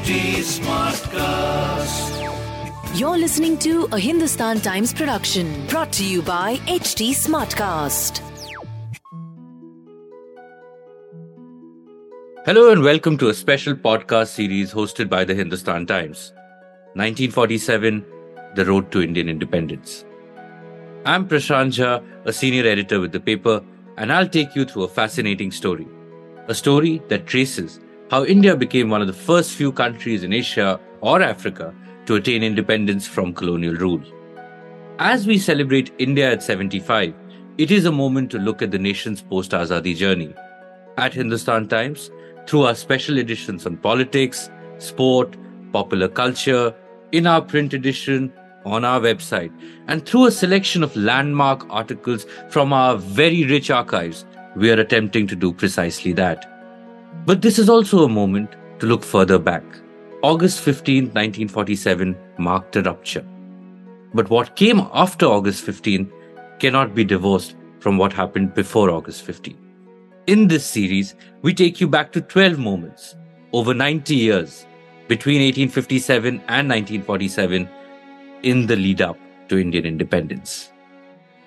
HT Smartcast. You're listening to a Hindustan Times production brought to you by HT Smartcast. Hello and welcome to a special podcast series hosted by the Hindustan Times. 1947, The Road to Indian Independence. I'm Prashant Jha, a senior editor with the paper, and I'll take you through a fascinating story. A story that traces how India became one of the first few countries in Asia or Africa to attain independence from colonial rule. As we celebrate India at 75, it is a moment to look at the nation's post Azadi journey. At Hindustan Times, through our special editions on politics, sport, popular culture, in our print edition, on our website, and through a selection of landmark articles from our very rich archives, we are attempting to do precisely that. But this is also a moment to look further back. August 15, 1947 marked a rupture. But what came after August 15 cannot be divorced from what happened before August 15. In this series, we take you back to 12 moments over 90 years between 1857 and 1947 in the lead up to Indian independence.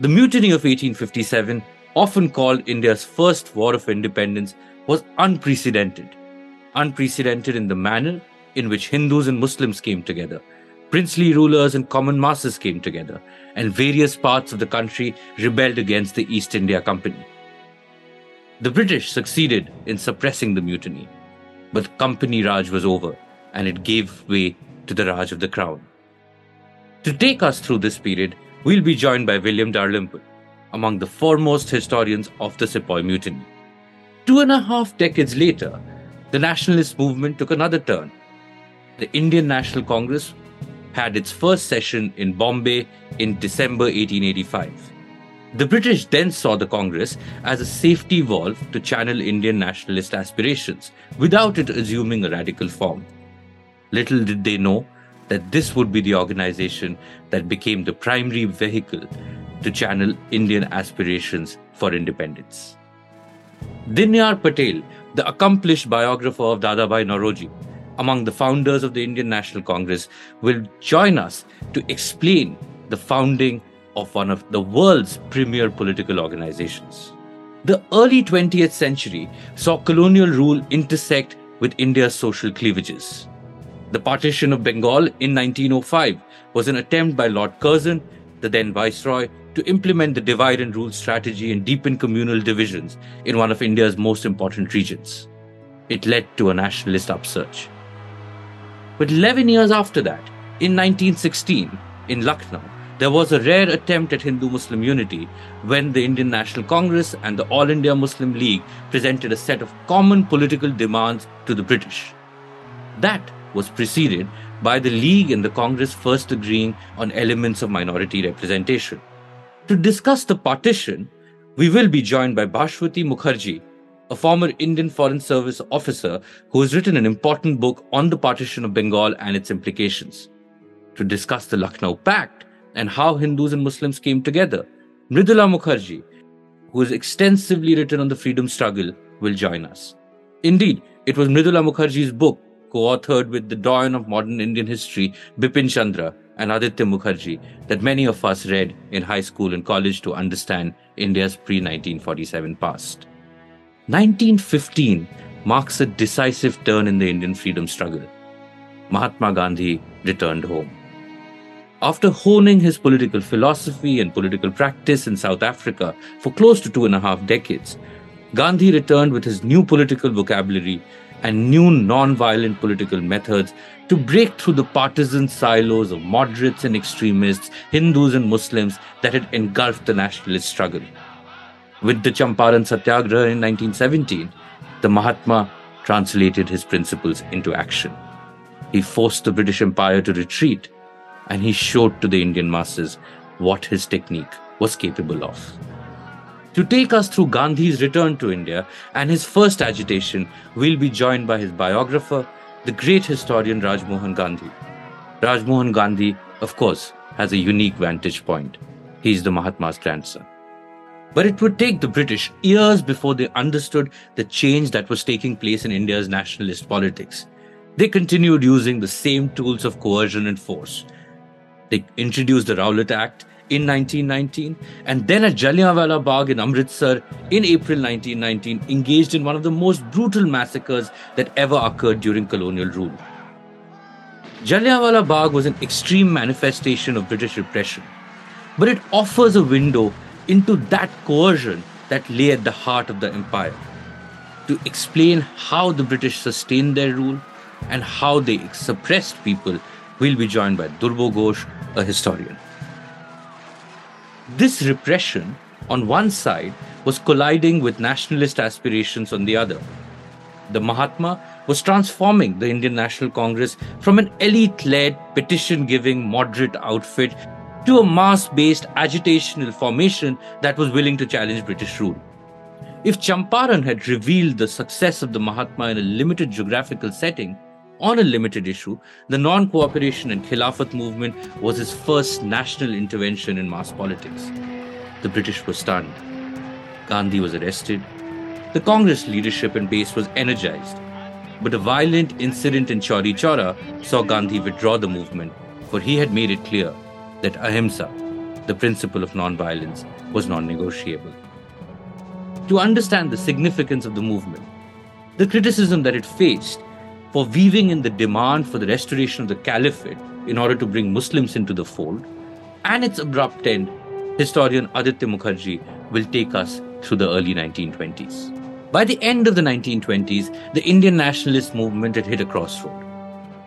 The Mutiny of 1857, often called India's first war of independence, was unprecedented. Unprecedented in the manner in which Hindus and Muslims came together, princely rulers and common masses came together, and various parts of the country rebelled against the East India Company. The British succeeded in suppressing the mutiny, but Company Raj was over and it gave way to the Raj of the Crown. To take us through this period, we'll be joined by William Dalrymple, among the foremost historians of the Sepoy Mutiny. Two and a half decades later, the nationalist movement took another turn. The Indian National Congress had its first session in Bombay in December 1885. The British then saw the Congress as a safety valve to channel Indian nationalist aspirations without it assuming a radical form. Little did they know that this would be the organization that became the primary vehicle to channel Indian aspirations for independence. Dinyar Patel, the accomplished biographer of Dadabhai Naoroji, among the founders of the Indian National Congress, will join us to explain the founding of one of the world's premier political organizations. The early 20th century saw colonial rule intersect with India's social cleavages. The partition of Bengal in 1905 was an attempt by Lord Curzon, the then Viceroy, to implement the divide and rule strategy and deepen communal divisions in one of India's most important regions. It led to a nationalist upsurge. But 11 years after that, in 1916, in Lucknow, there was a rare attempt at Hindu Muslim unity when the Indian National Congress and the All India Muslim League presented a set of common political demands to the British. That was preceded by the League and the Congress first agreeing on elements of minority representation. To discuss the partition, we will be joined by Bhaswati Mukherjee, a former Indian Foreign Service officer who has written an important book on the partition of Bengal and its implications. To discuss the Lucknow Pact and how Hindus and Muslims came together, Mridula Mukherjee, who has extensively written on the freedom struggle, will join us. Indeed, it was Mridula Mukherjee's book co-authored with the dawn of modern Indian history, Bipin Chandra and Aditya Mukherjee, that many of us read in high school and college to understand India's pre-1947 past. 1915 marks a decisive turn in the Indian freedom struggle. Mahatma Gandhi returned home. After honing his political philosophy and political practice in South Africa for close to two and a half decades, Gandhi returned with his new political vocabulary and new non-violent political methods to break through the partisan silos of moderates and extremists, Hindus and Muslims that had engulfed the nationalist struggle. With the Champaran Satyagraha in 1917, the Mahatma translated his principles into action. He forced the British Empire to retreat, and he showed to the Indian masses what his technique was capable of. To take us through Gandhi's return to India and his first agitation, we'll be joined by his biographer, the great historian Rajmohan Gandhi. Rajmohan Gandhi, of course, has a unique vantage point. He's the Mahatma's grandson. But it would take the British years before they understood the change that was taking place in India's nationalist politics. they continued using the same tools of coercion and force. They introduced the Rowlatt Act in 1919 and then at Jallianwala Bagh in Amritsar in April 1919 engaged in one of the most brutal massacres that ever occurred during colonial rule. Jallianwala Bagh was an extreme manifestation of British repression, but it offers a window into that coercion that lay at the heart of the empire. To explain how the British sustained their rule and how they suppressed people, we'll be joined by Durba Ghosh, a historian. This repression, on one side, was colliding with nationalist aspirations on the other. The Mahatma was transforming the Indian National Congress from an elite led, petition giving, moderate outfit to a mass based agitational formation that was willing to challenge British rule. If Champaran had revealed the success of the Mahatma in a limited geographical setting, on a limited issue, the non cooperation and Khilafat movement was his first national intervention in mass politics. The British were stunned. Gandhi was arrested. The Congress leadership and base was energized. But a violent incident in Chauri Chaura saw Gandhi withdraw the movement, for he had made it clear that ahimsa, the principle of non-violence, was non negotiable. To understand the significance of the movement, the criticism that it faced for weaving in the demand for the restoration of the caliphate in order to bring Muslims into the fold, and its abrupt end, historian Aditya Mukherjee will take us through the early 1920s. By the end of the 1920s, the Indian nationalist movement had hit a crossroad.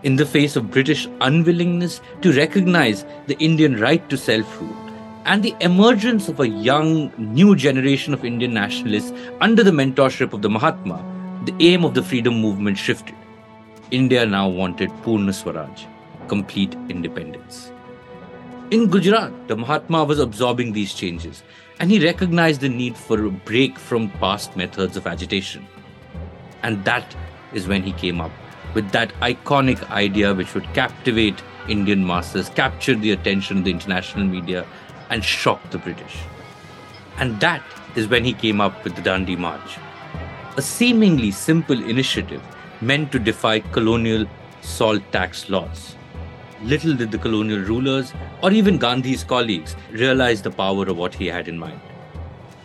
In the face of British unwillingness to recognize the Indian right to self rule and the emergence of a young, new generation of Indian nationalists under the mentorship of the Mahatma, the aim of the freedom movement shifted. India now wanted Purna Swaraj, complete independence. In Gujarat, the Mahatma was absorbing these changes and he recognized the need for a break from past methods of agitation. And that is when he came up with that iconic idea which would captivate Indian masses, capture the attention of the international media, and shock the British. And that is when he came up with the Dandi March, a seemingly simple initiative meant to defy colonial salt tax laws. Little did the colonial rulers or even Gandhi's colleagues realize the power of what he had in mind.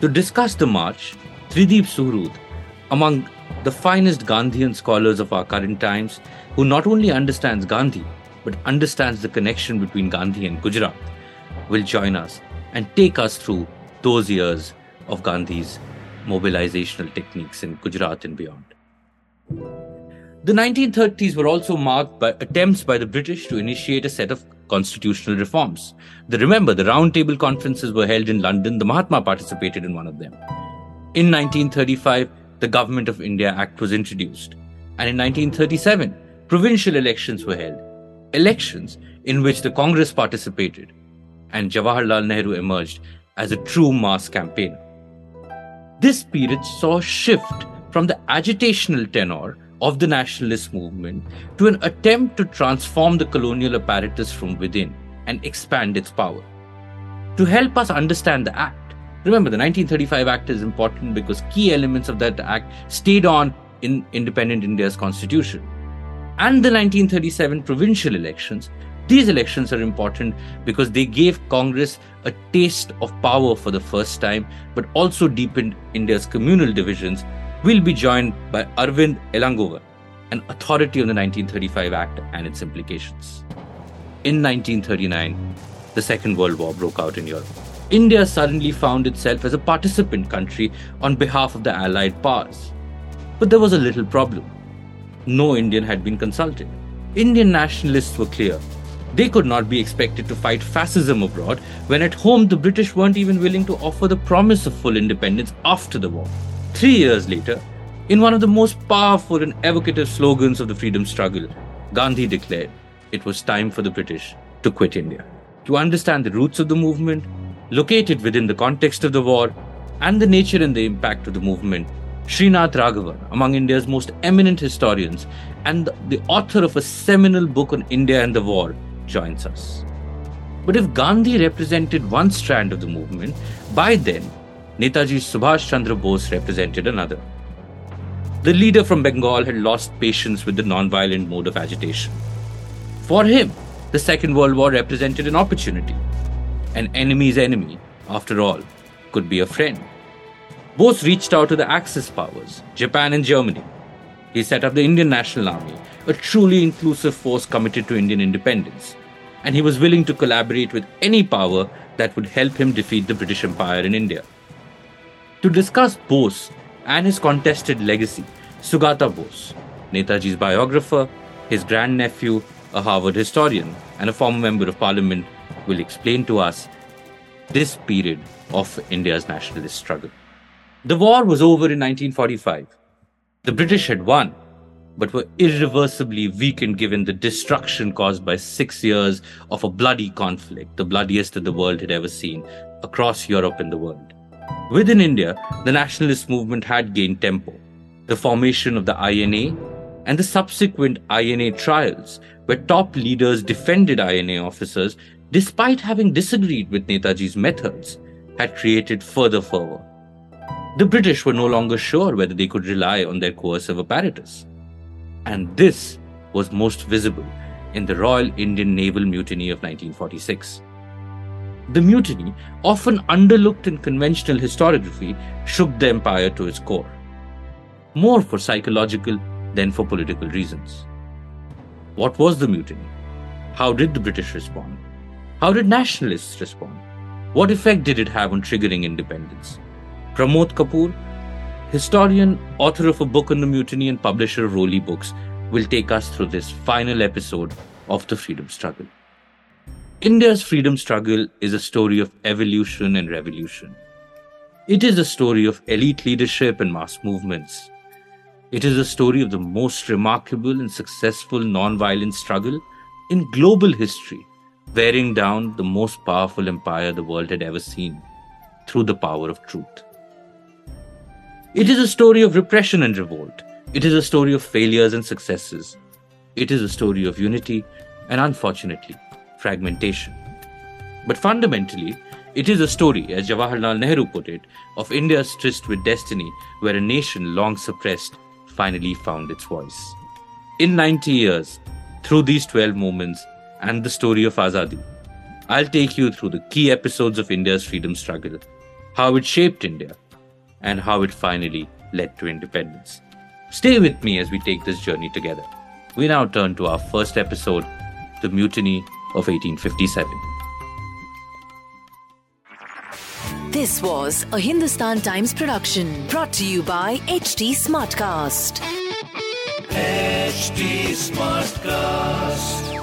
To discuss the march, Trideep Suhrud, among the finest Gandhian scholars of our current times, who not only understands Gandhi but understands the connection between Gandhi and Gujarat, will join us and take us through those years of Gandhi's mobilizational techniques in Gujarat and beyond. The 1930s were also marked by attempts by the British to initiate a set of constitutional reforms. The, remember, the round table conferences were held in London. The Mahatma participated in one of them. In 1935, the Government of India Act was introduced. And in 1937, provincial elections were held. Elections in which the Congress participated and Jawaharlal Nehru emerged as a true mass campaigner. This period saw a shift from the agitational tenor of the nationalist movement to an attempt to transform the colonial apparatus from within and expand its power. To help us understand the act, remember the 1935 Act is important because key elements of that act stayed on in independent India's constitution. And the 1937 provincial elections, these elections are important because they gave Congress a taste of power for the first time, but also deepened India's communal divisions We'll be joined by Arvind Elangovan, an authority on the 1935 Act and its implications. In 1939, the Second World War broke out in Europe. India suddenly found itself as a participant country on behalf of the Allied powers. But there was a little problem. No Indian had been consulted. Indian nationalists were clear. They could not be expected to fight fascism abroad when at home the British weren't even willing to offer the promise of full independence after the war. Three years later, in one of the most powerful and evocative slogans of the freedom struggle, Gandhi declared it was time for the British to quit India. To understand the roots of the movement, located within the context of the war, and the nature and the impact of the movement, Srinath Raghavan, among India's most eminent historians and the author of a seminal book on India and the war, joins us. But if Gandhi represented one strand of the movement, by then Netaji Subhash Chandra Bose represented another. the leader from Bengal had lost patience with the non-violent mode of agitation. For him, the Second World War represented an opportunity. An enemy's enemy, after all, could be a friend. Bose reached out to the Axis powers, Japan and Germany. He set up the Indian National Army, a truly inclusive force committed to Indian independence, and he was willing to collaborate with any power that would help him defeat the British Empire in India. To discuss Bose and his contested legacy, Sugata Bose, Netaji's biographer, his grandnephew, a Harvard historian, and a former member of parliament, will explain to us this period of India's nationalist struggle. The war was over in 1945. The British had won, but were irreversibly weakened given the destruction caused by six years of a bloody conflict, the bloodiest that the world had ever seen, across Europe and the world. Within India, the nationalist movement had gained tempo. The formation of the INA and the subsequent INA trials, where top leaders defended INA officers despite having disagreed with Netaji's methods, had created further fervor. The British were no longer sure whether they could rely on their coercive apparatus. And this was most visible in the Royal Indian Naval Mutiny of 1946. The mutiny, often underlooked in conventional historiography, shook the empire to its core. More for psychological than for political reasons. What was the mutiny? How did the British respond? How did nationalists respond? What effect did it have on triggering independence? Pramod Kapoor, historian, author of a book on the mutiny, and publisher of Roli Books, will take us through this final episode of the freedom struggle. India's freedom struggle is a story of evolution and revolution. It is a story of elite leadership and mass movements. It is a story of the most remarkable and successful non-violent struggle in global history, wearing down the most powerful empire the world had ever seen through the power of truth. It is a story of repression and revolt. It is a story of failures and successes. It is a story of unity and, unfortunately, fragmentation. But fundamentally, it is a story, as Jawaharlal Nehru put it, of India's tryst with destiny, where a nation long suppressed finally found its voice. In 90 years, through these 12 moments and the story of Azadi, I'll take you through the key episodes of India's freedom struggle, how it shaped India, and how it finally led to independence. Stay with me as we take this journey together. We now turn to our first episode, The Mutiny of 1857. This was a Hindustan Times production brought to you by HT Smartcast. HT Smartcast.